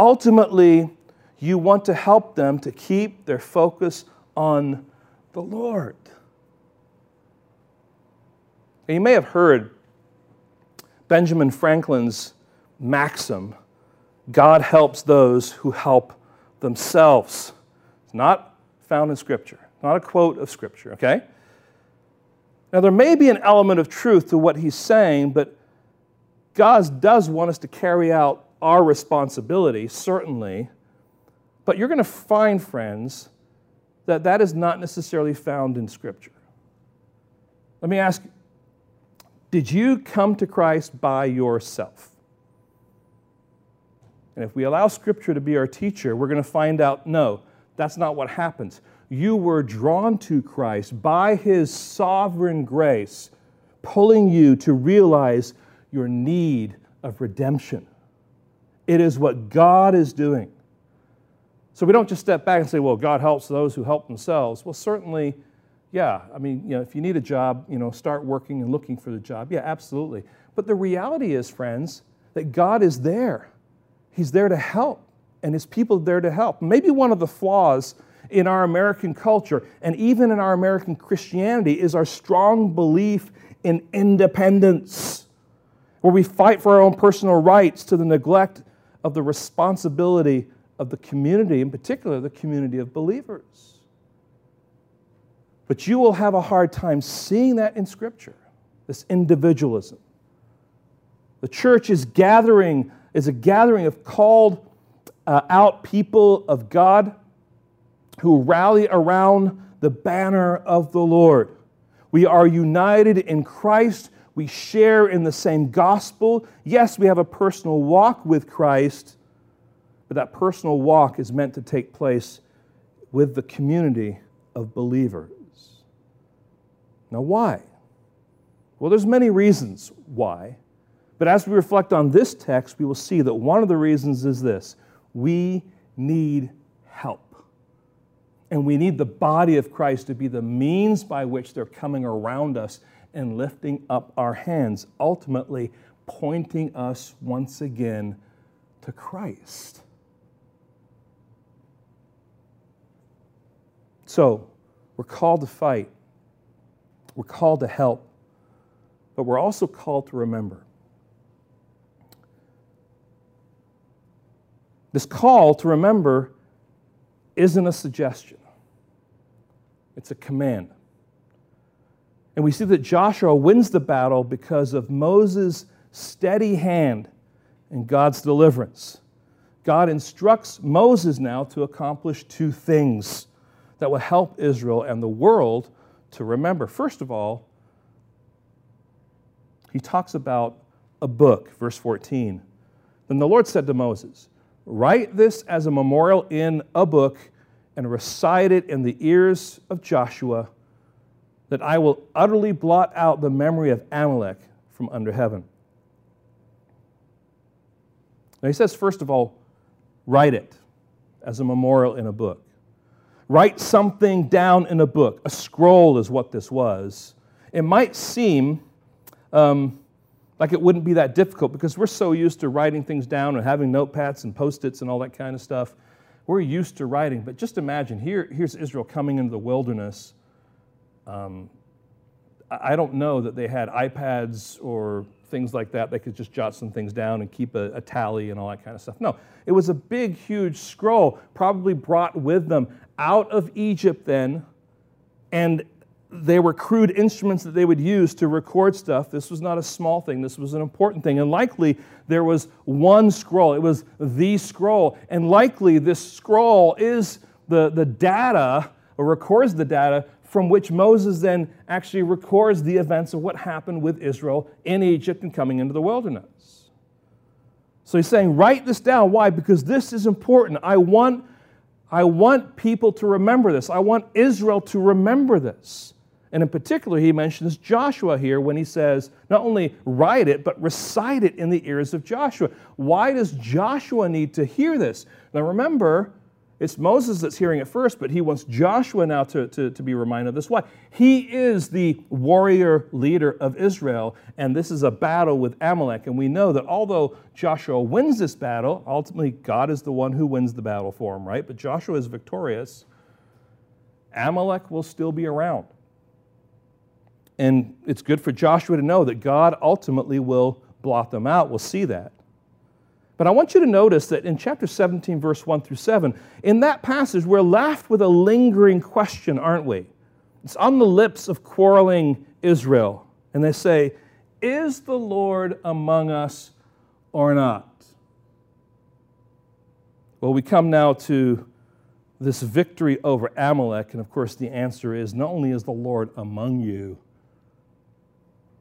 Ultimately, you want to help them to keep their focus on the Lord. You may have heard Benjamin Franklin's maxim God helps those who help themselves. It's not found in Scripture, not a quote of Scripture, okay? Now, there may be an element of truth to what he's saying, but God does want us to carry out our responsibility, certainly. But you're going to find, friends, that that is not necessarily found in Scripture. Let me ask did you come to Christ by yourself? And if we allow Scripture to be our teacher, we're going to find out no, that's not what happens. You were drawn to Christ by His sovereign grace, pulling you to realize your need of redemption. It is what God is doing. So we don't just step back and say, well, God helps those who help themselves. Well, certainly, yeah. I mean, you know, if you need a job, you know, start working and looking for the job. Yeah, absolutely. But the reality is, friends, that God is there. He's there to help, and his people are there to help. Maybe one of the flaws in our American culture and even in our American Christianity is our strong belief in independence, where we fight for our own personal rights to the neglect of the responsibility of the community, in particular the community of believers. But you will have a hard time seeing that in Scripture, this individualism. The church is gathering, is a gathering of called uh, out people of God who rally around the banner of the Lord. We are united in Christ. We share in the same gospel. Yes, we have a personal walk with Christ, but that personal walk is meant to take place with the community of believers. Now, why? Well, there's many reasons why. But as we reflect on this text, we will see that one of the reasons is this we need help. And we need the body of Christ to be the means by which they're coming around us and lifting up our hands, ultimately pointing us once again to Christ. So, we're called to fight, we're called to help, but we're also called to remember. This call to remember isn't a suggestion it's a command. And we see that Joshua wins the battle because of Moses' steady hand and God's deliverance. God instructs Moses now to accomplish two things that will help Israel and the world to remember. First of all, he talks about a book, verse 14. Then the Lord said to Moses, Write this as a memorial in a book and recite it in the ears of Joshua, that I will utterly blot out the memory of Amalek from under heaven. Now he says, first of all, write it as a memorial in a book. Write something down in a book. A scroll is what this was. It might seem um, like it wouldn't be that difficult because we're so used to writing things down and having notepads and post its and all that kind of stuff. We're used to writing, but just imagine here, here's Israel coming into the wilderness. Um, I don't know that they had iPads or things like that. They could just jot some things down and keep a, a, tally and all that kind of stuff. No, it was a big, huge scroll, probably brought with them out of Egypt then. And they were crude instruments that they would use to record stuff. This was not a small thing, this was an important thing. And likely there was one scroll, it was the scroll. And likely this scroll is the, the data, or records the data, from which Moses then actually records the events of what happened with Israel in Egypt and coming into the wilderness. So he's saying, write this down. Why? Because this is important. I want, I want people to remember this. I want Israel to remember this. And in particular, he mentions Joshua here when he says, not only write it, but recite it in the ears of Joshua. Why does Joshua need to hear this? Now remember, it's Moses that's hearing it first, but he wants Joshua now to, to, to be reminded of this. Why? He is the warrior leader of Israel, and this is a battle with Amalek. And we know that although Joshua wins this battle, ultimately God is the one who wins the battle for him, right? But Joshua is victorious. Amalek will still be around. And it's good for Joshua to know that God ultimately will blot them out. We'll see that. But I want you to notice that in chapter 17, verse 1 through 7, in that passage, we're left with a lingering question, aren't we? It's on the lips of quarreling Israel. And they say, Is the Lord among us or not? Well, we come now to this victory over Amalek. And of course, the answer is not only is the Lord among you,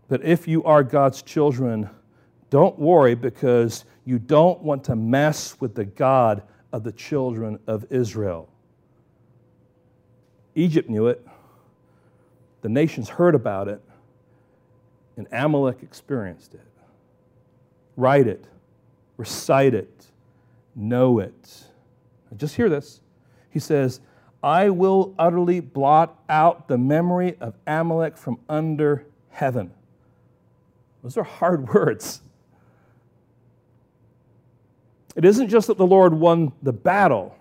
but if you are God's children, don't worry because you don't want to mess with the God of the children of Israel. Egypt knew it, the nations heard about it, and Amalek experienced it. Write it, recite it, know it. Just hear this. He says, I will utterly blot out the memory of Amalek from under heaven. Those are hard [LAUGHS] words. It isn't just that the Lord won the battle,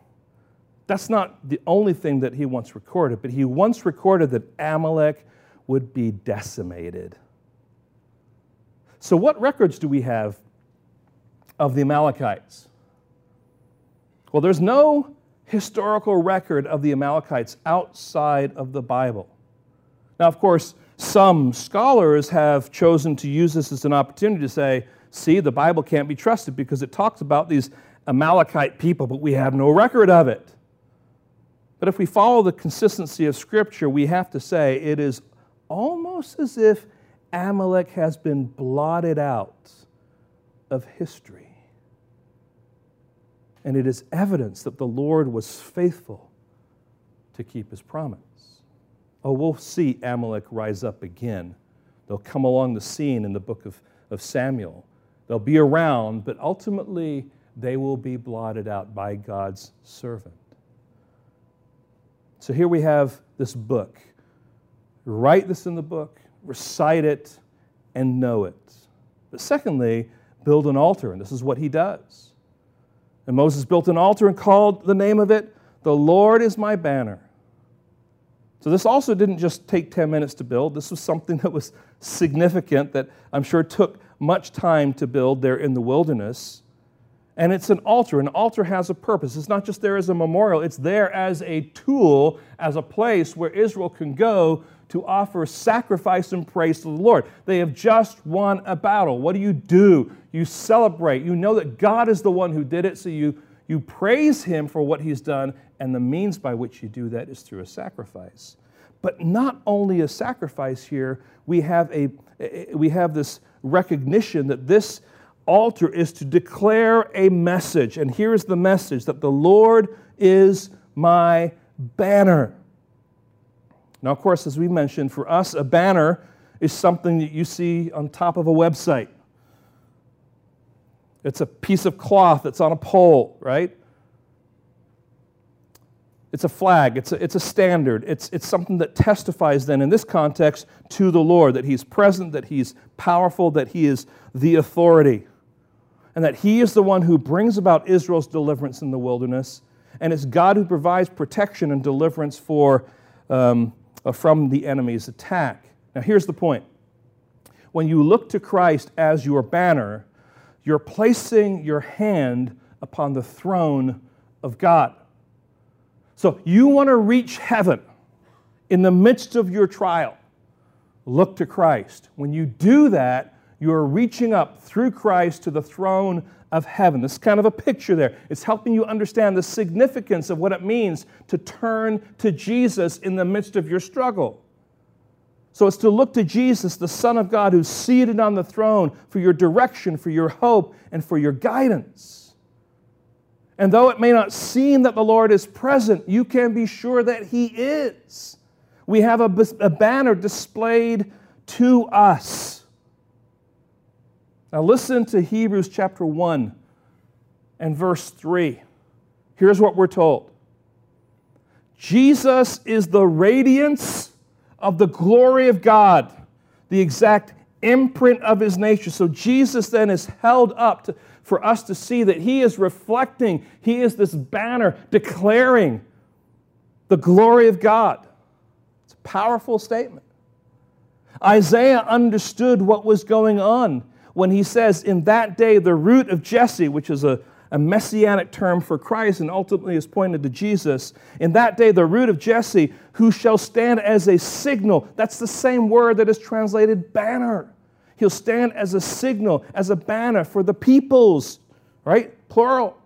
That's not the only thing that he once recorded, but he once recorded that Amalek would be decimated. So, what records do we have of the Amalekites? Well, there's no historical record of the Amalekites outside of the Bible. Now, of course, some scholars have chosen to use this as an opportunity to say, see, the Bible can't be trusted because it talks about these Amalekite people, but we have no record of it. But if we follow the consistency of Scripture, we have to say it is almost as if Amalek has been blotted out of history. And it is evidence that the Lord was faithful to keep his promise. Oh, we'll see Amalek rise up again. They'll come along the scene in the book of, of Samuel. They'll be around, but ultimately they will be blotted out by God's servant. So here we have this book. Write this in the book, recite it, and know it. But secondly, build an altar, and this is what he does. And Moses built an altar and called the name of it, The Lord is my banner. So this also didn't just take 10 minutes to build. This was something [LAUGHS] that was significant that I'm sure took much time to build there in the wilderness. And it's an altar. An altar has a purpose. It's not just there as a memorial, it's there as a tool, as a place where Israel can go to offer sacrifice and praise to the Lord. They have just won a battle. What do you do? You celebrate. You know that God is the one who did it, so you, you praise Him for what He's done, and the means by which you do that is through a sacrifice. But not only a sacrifice here, we have, a, we have this recognition that this altar is to declare a message. And here is the message that the Lord is my banner. Now, of course, as we mentioned, for us, a banner is something that you see on top of a website. It's a piece of cloth that's on a pole, right? It's a flag, it's a, it's a standard, it's, it's something that testifies, then, in this context, to the Lord that He's present, that He's powerful, that He is the authority, and that He is the one who brings about Israel's deliverance in the wilderness, and it's God who provides protection and deliverance for um, uh, from the enemy's attack. Now, here's the point when you look to Christ as your banner, you're placing your hand upon the throne of God. So, you want to reach heaven in the midst of your trial, look to Christ. When you do that, you are reaching up through Christ to the throne of heaven. This is kind of a picture there. It's helping you understand the significance of what it means to turn to Jesus in the midst of your struggle. So it's to look to Jesus, the Son of God, who's seated on the throne for your direction, for your hope, and for your guidance. And though it may not seem that the Lord is present, you can be sure that He is. We have a, a banner displayed to us now, listen to Hebrews chapter 1 and verse 3. Here's what we're told Jesus is the radiance of the glory of God, the exact imprint of his nature. So, Jesus then is held up to, for us to see that he is reflecting, he is this banner declaring the glory of God. It's a powerful statement. Isaiah understood what was going on when he says, In that day, the root of Jesse, which is a, a messianic term for Christ and ultimately is pointed to Jesus, in that day, the root of Jesse, who shall stand as a signal. That's the same word that is translated banner. He'll stand as a signal, as a banner for the peoples, right? Plural.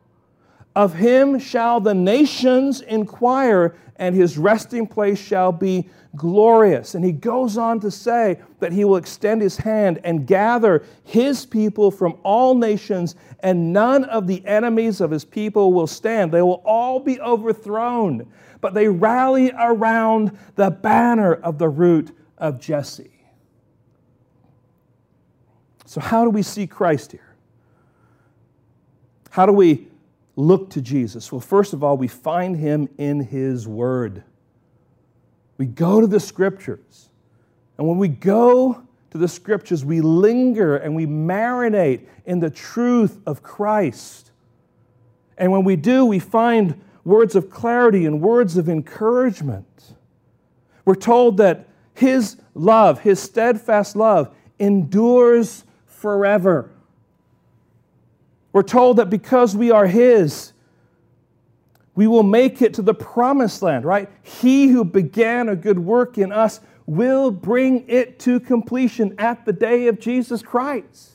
Of him shall the nations inquire, and his resting place shall be glorious. And he goes on to say that he will extend his hand and gather his people from all nations, and none of the enemies of his people will stand. They will all be overthrown, but they rally around the banner of the root of Jesse. So, how do we see Christ here? How do we look to Jesus? Well, first of all, we find him in his word. We go to the scriptures. And when we go to the scriptures, we linger and we marinate in the truth of Christ. And when we do, we find words of clarity and words of encouragement. We're told that His love, His steadfast love, endures forever. We're told that because we are His, we will make it to the promised land, right? He who began a good work in us will bring it to completion at the day of Jesus Christ.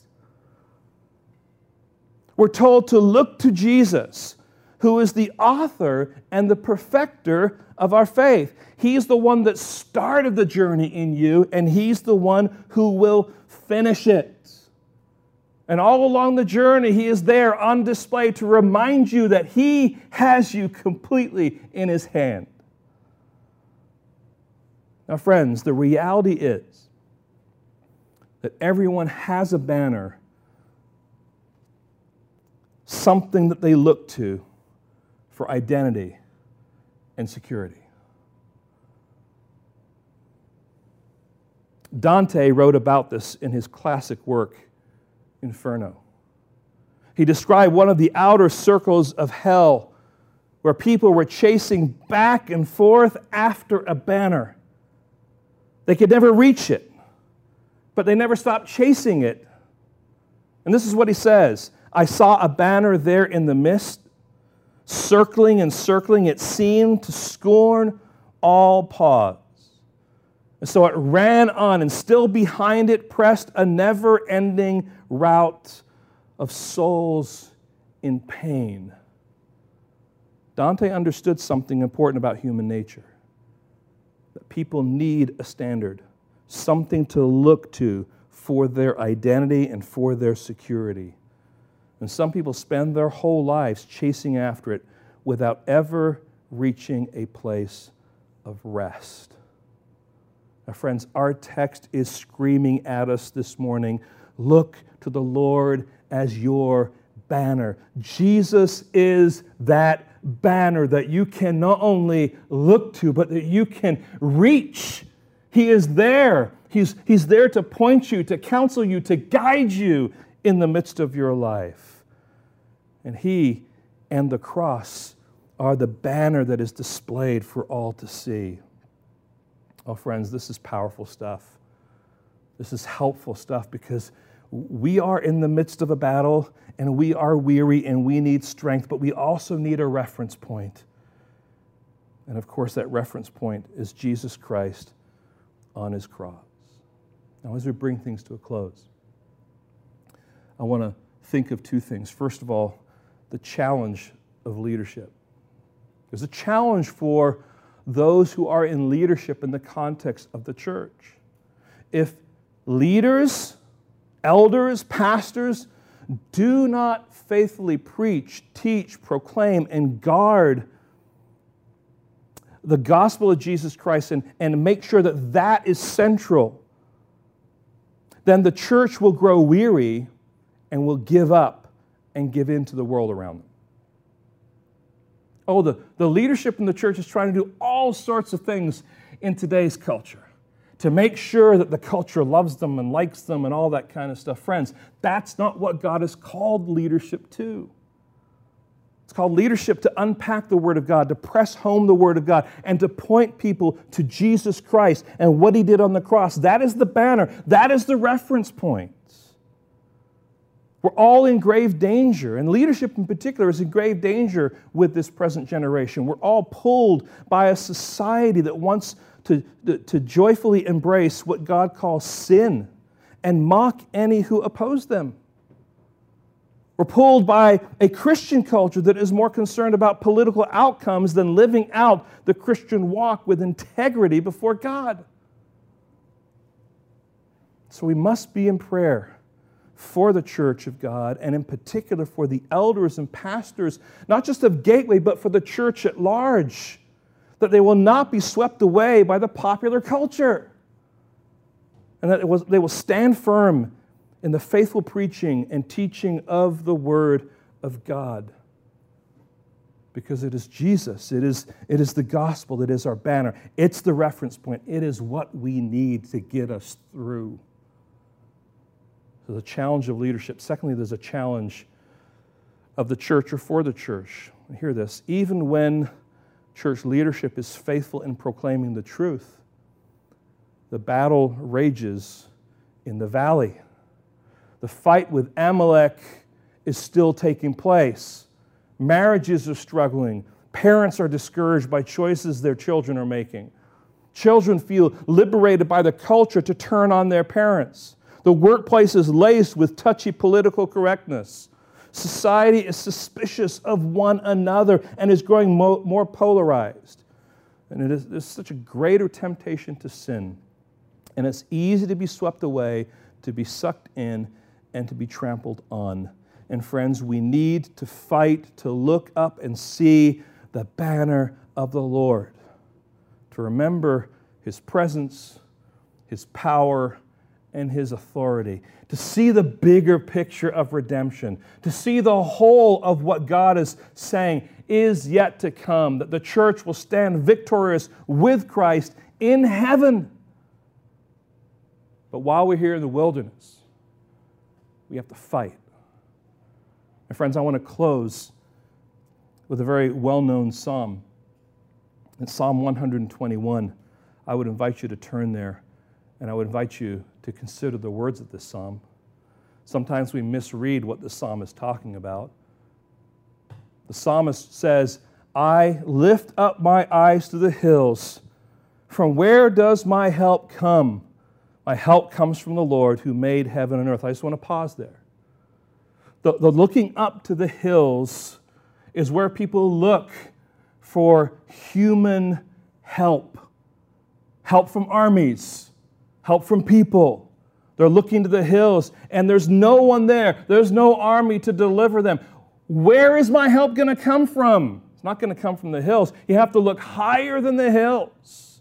We're told to look to Jesus, who is the author and the perfecter of our faith. He's the one that started the journey in you, and He's the one who will finish it. And all along the journey, He is there on display to remind you that He has you completely in His hand. Now, friends, the reality is that everyone has a banner, something that they look to for identity and security. Dante wrote about this in his classic work, Inferno. He described one of the outer circles of hell where people were chasing back and forth after a banner. They could never reach it, but they never stopped chasing it. And this is what he says I saw a banner there in the mist, circling and circling. It seemed to scorn all pause. And so it ran on, and still behind it pressed a never ending route of souls in pain. Dante understood something important about human nature that people need a standard, something to look to for their identity and for their security. And some people spend their whole lives chasing after it without ever reaching a place of rest. Friends, our text is screaming at us this morning look to the Lord as your banner. Jesus is that banner that you can not only look to, but that you can reach. He is there. He's, he's there to point you, to counsel you, to guide you in the midst of your life. And He and the cross are the banner that is displayed for all to see. Oh, friends, this is powerful stuff. This is helpful stuff because we are in the midst of a battle and we are weary and we need strength, but we also need a reference point. And of course, that reference point is Jesus Christ on his cross. Now, as we bring things to a close, I want to think of two things. First of all, the challenge of leadership. There's a challenge for those who are in leadership in the context of the church. If leaders elders, pastors, do not faithfully preach, teach, proclaim, and guard the gospel of Jesus Christ and, and make sure that that is central, then the church will grow weary and will give up and give in to the world around them. Oh, the, the leadership in the church is trying to do all sorts of things in today's culture to make sure that the culture loves them and likes them and all that kind of stuff. Friends, that's not what God has called leadership to. It's called leadership to unpack the Word of God, to press home the Word of God, and to point people to Jesus Christ and what He did on the cross. That is the banner, that is the reference point. We're all in grave danger, and leadership in particular is in grave danger with this present generation. We're all pulled by a society that wants to, to, joyfully embrace what God calls sin and mock any who oppose them. We're pulled by a Christian culture that is more concerned about political outcomes than living out the Christian walk with integrity before God. So we must be in prayer for the church of God, and in particular for the elders and pastors, not just of Gateway, but for the church at large that they will not be swept away by the popular culture, and that they will stand firm in the faithful preaching and teaching of the Word of God. Because it is Jesus, it is, it is the gospel it is our banner, it's the reference point, it is what we need to get us through. There's a challenge of leadership. Secondly, there's a challenge of the church or for the church. hear this, even when church leadership is faithful in proclaiming the truth, the battle rages in the valley. The fight with Amalek is still taking place. Marriages are struggling. Parents are discouraged by choices their children are making. Children feel liberated by the culture to turn on their parents. The workplace is laced with touchy political correctness. Society is suspicious of one another and is growing mo- more polarized. And it is, there's such a greater temptation to sin. And it's easy to be swept away, to be sucked in, and to be trampled on. And friends, we need to fight to look up and see the banner of the Lord, to remember his presence, his power, and his authority, to see the bigger picture of redemption, to see the whole of what God is saying is yet to come, that the church will stand victorious with Christ in heaven. But while we're here in the wilderness, we have to fight. My friends, I want to close with a very well known psalm. It's Psalm 121. I would invite you to turn there and I would invite you to consider the words of this psalm. Sometimes we misread what the psalm is talking about. The psalmist says, I lift up my eyes to the hills. From where does my help come? My help comes from the Lord who made heaven and earth. I just want to pause there. The, the looking up to the hills is where people look for human help help from armies, help from people. They're looking to the hills, and there's no one there. There's no army to deliver them. Where is my help going to come from? It's not going to come from the hills. You have to look higher than the hills.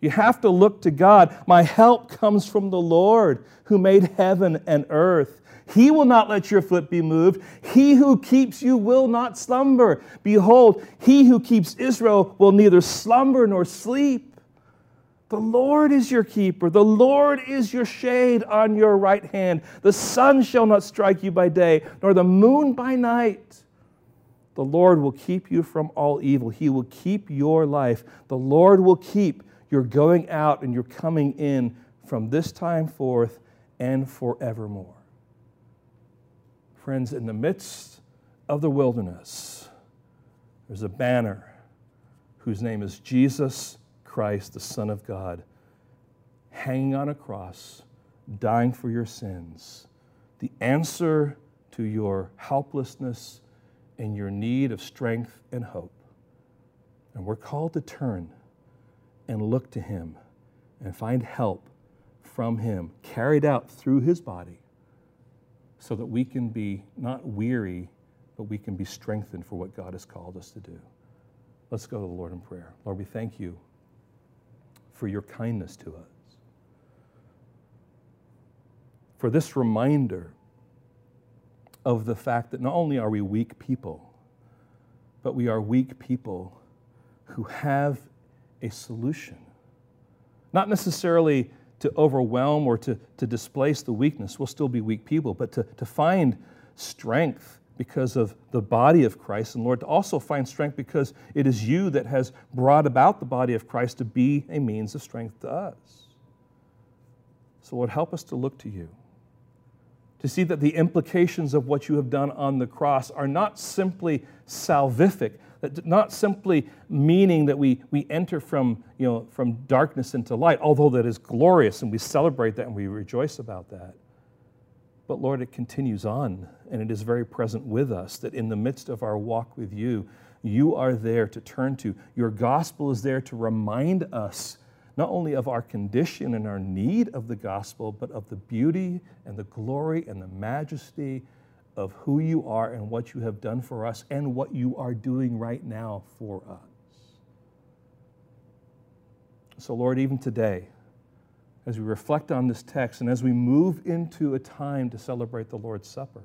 You have to look to God. My help comes from the Lord who made heaven and earth. He will not let your foot be moved. He who keeps you will not slumber. Behold, he who keeps Israel will neither slumber nor sleep. The Lord is your keeper. The Lord is your shade on your right hand. The sun shall not strike you by day, nor the moon by night. The Lord will keep you from all evil. He will keep your life. The Lord will keep your going out and your coming in from this time forth and forevermore. Friends, in the midst of the wilderness, there's a banner whose name is Jesus Christ, the Son of God, hanging on a cross, dying for your sins. The answer to your helplessness and your need of strength and hope. And we're called to turn and look to Him and find help from Him, carried out through His body, so that we can be not weary, but we can be strengthened for what God has called us to do. Let's go to the Lord in prayer. Lord, we thank you for your kindness to us. For this reminder of the fact that not only are we weak people, but we are weak people who have a solution. Not necessarily to overwhelm or to, to displace the weakness, we'll still be weak people, but to, to find strength because of the body of Christ, and Lord, to also find strength because it is you that has brought about the body of Christ to be a means of strength to us. So, Lord, help us to look to you, to see that the implications of what you have done on the cross are not simply salvific, that not simply meaning that we, we enter from, you know, from darkness into light, although that is glorious and we celebrate that and we rejoice about that but Lord, it continues on, and it is very present with us that in the midst of our walk with you, you are there to turn to. Your gospel is there to remind us not only of our condition and our need of the gospel, but of the beauty and the glory and the majesty of who you are and what you have done for us and what you are doing right now for us. So, Lord, even today, as we reflect on this text and as we move into a time to celebrate the Lord's Supper.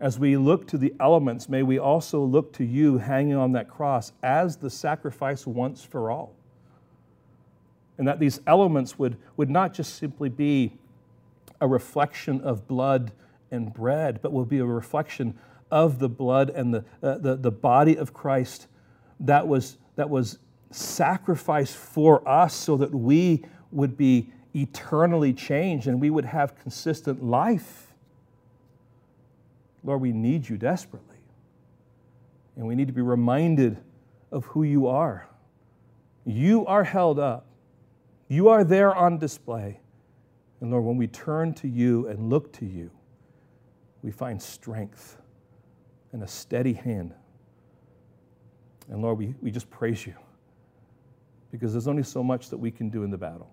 As we look to the elements, may we also look to you hanging on that cross as the sacrifice once for all. And that these elements would, would not just simply be a reflection of blood and bread, but will be a reflection of the blood and the, uh, the, the body of Christ that was, that was sacrificed for us so that we would be eternally changed and we would have consistent life. Lord, we need you desperately. And we need to be reminded of who you are. You are held up, you are there on display. And Lord, when we turn to you and look to you, we find strength and a steady hand. And Lord, we, we just praise you because there's only so much that we can do in the battle.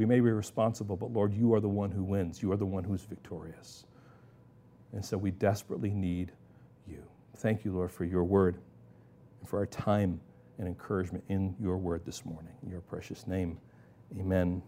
We may be responsible, but Lord, you are the one who wins. You are the one who's victorious. And so we desperately need you. Thank you, Lord, for your word and for our time and encouragement in your word this morning. In your precious name, amen.